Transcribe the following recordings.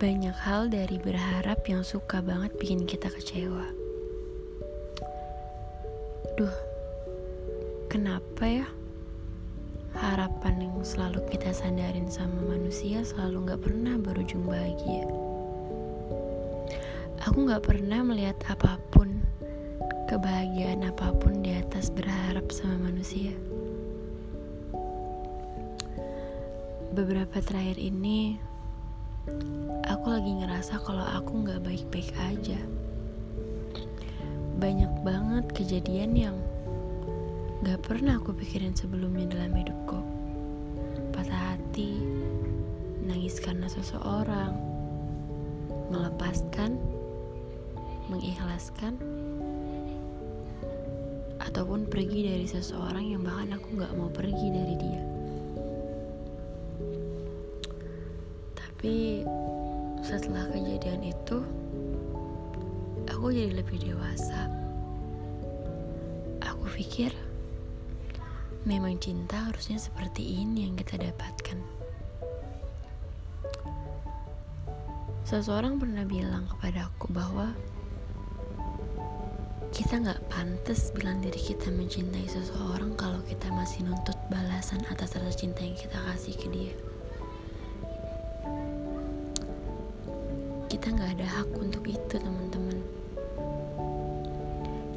Banyak hal dari berharap yang suka banget bikin kita kecewa. Duh, kenapa ya? Harapan yang selalu kita sandarin sama manusia selalu gak pernah berujung bahagia. Aku gak pernah melihat apa pun, kebahagiaan apa pun di atas berharap sama manusia. Beberapa terakhir ini, aku lagi ngerasa kalau aku gak baik-baik aja. Banyak banget kejadian yang gak pernah aku pikirin sebelumnya dalam hidupku. Patah hati, nangis karena seseorang, melepaskan, mengikhlaskan, ataupun pergi dari seseorang yang bahkan aku gak mau pergi dari dia. Tapi setelah kejadian itu, aku jadi lebih dewasa. Aku pikir memang cinta harusnya seperti ini yang kita dapatkan. Seseorang pernah bilang kepada aku bahwa kita nggak pantas bilang diri kita mencintai seseorang kalau kita masih nuntut balasan atas rasa cinta yang kita kasih ke dia. Kita nggak ada hak untuk itu teman-teman.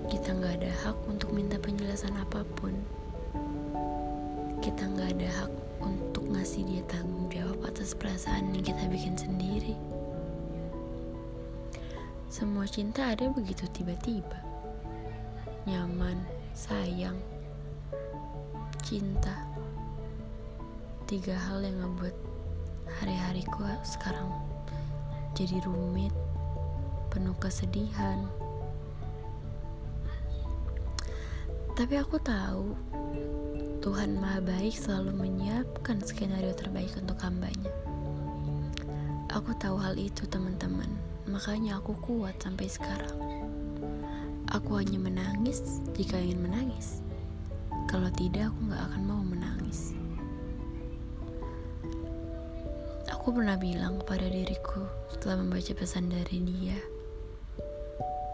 Kita nggak ada hak untuk minta penjelasan apa pun. Kita nggak ada hak untuk ngasih dia tanggung jawab atas perasaan yang kita bikin sendiri. Semua cinta ada begitu tiba-tiba. Nyaman sayang cinta. Tiga hal yang ngebuat hari-hariku sekarang jadi rumit, penuh kesedihan. Tapi aku tahu Tuhan Maha Baik selalu menyiapkan skenario terbaik untuk hambanya. Aku tahu hal itu teman-teman, makanya aku kuat sampai sekarang. Aku hanya menangis jika ingin menangis. Kalau tidak, aku gak akan mau menangis. Aku pernah bilang kepada diriku setelah membaca pesan dari dia.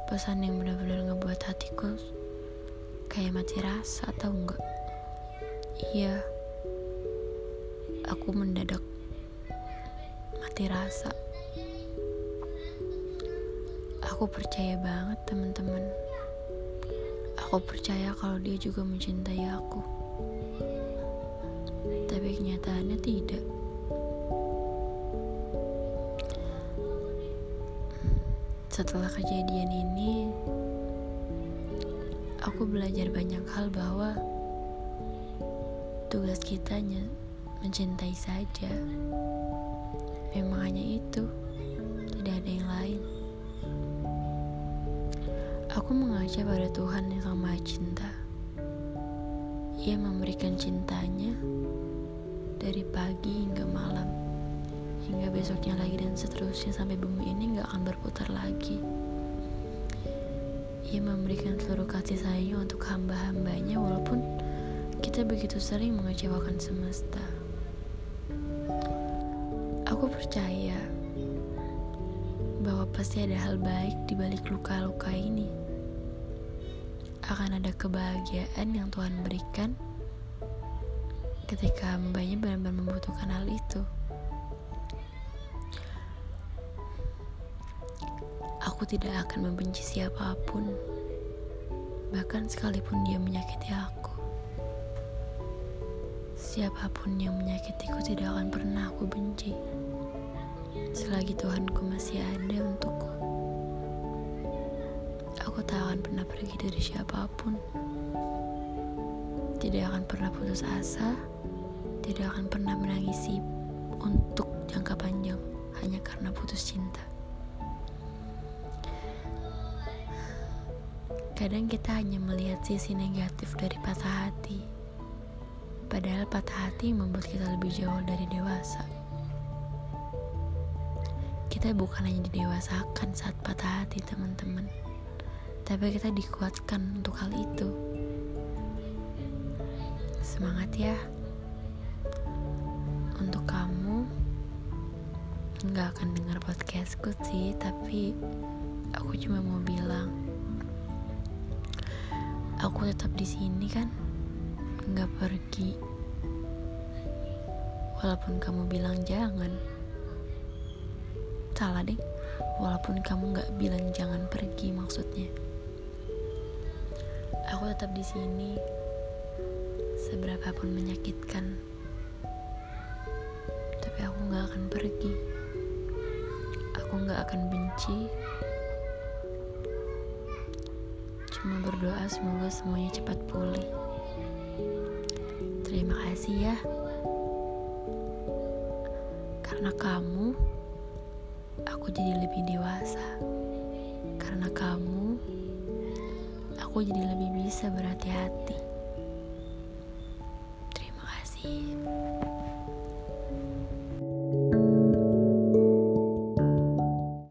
Pesan yang benar-benar ngebuat hatiku kayak mati rasa atau enggak. Iya, aku mendadak mati rasa. Aku percaya banget teman-teman. Aku percaya kalau dia juga mencintai aku. Tapi kenyataannya tidak. Setelah kejadian ini, aku belajar banyak hal bahwa tugas kita mencintai saja. Memang hanya itu, tidak ada yang lain. Aku mengaca pada Tuhan yang sama cinta. Ia memberikan cintanya dari pagi hingga malam hingga besoknya lagi dan seterusnya sampai bumi ini gak akan berputar lagi. Ia memberikan seluruh kasih sayangnya untuk hamba-hambanya walaupun kita begitu sering mengecewakan semesta. Aku percaya bahwa pasti ada hal baik di balik luka-luka ini. Akan ada kebahagiaan yang Tuhan berikan ketika hambanya benar-benar membutuhkan hal itu. Aku tidak akan membenci siapa pun, bahkan sekalipun dia menyakiti aku. Siapa pun yang menyakitiku tidak akan pernah aku benci, selagi Tuhanku masih ada untukku. Aku tak akan pernah pergi dari siapa pun, tidak akan pernah putus asa, tidak akan pernah menangisi untuk jangka panjang hanya karena putus cinta. Kadang kita hanya melihat sisi negatif dari patah hati. Padahal patah hati membuat kita lebih jauh dari dewasa. Kita bukan hanya didewasakan saat patah hati, teman-teman. Tapi kita dikuatkan untuk hal itu. Semangat ya. Untuk kamu nggak akan dengar podcastku sih, tapi aku cuma mau bilang, aku tetap di sini kan, nggak pergi. Walaupun kamu bilang jangan, salah deh. Walaupun kamu nggak bilang jangan pergi maksudnya, aku tetap di sini. Seberapapun menyakitkan, tapi aku nggak akan pergi aku nggak akan benci cuma berdoa semoga semuanya cepat pulih. Terima kasih ya. Karena kamu aku jadi lebih dewasa. Karena kamu aku jadi lebih bisa berhati-hati. Terima kasih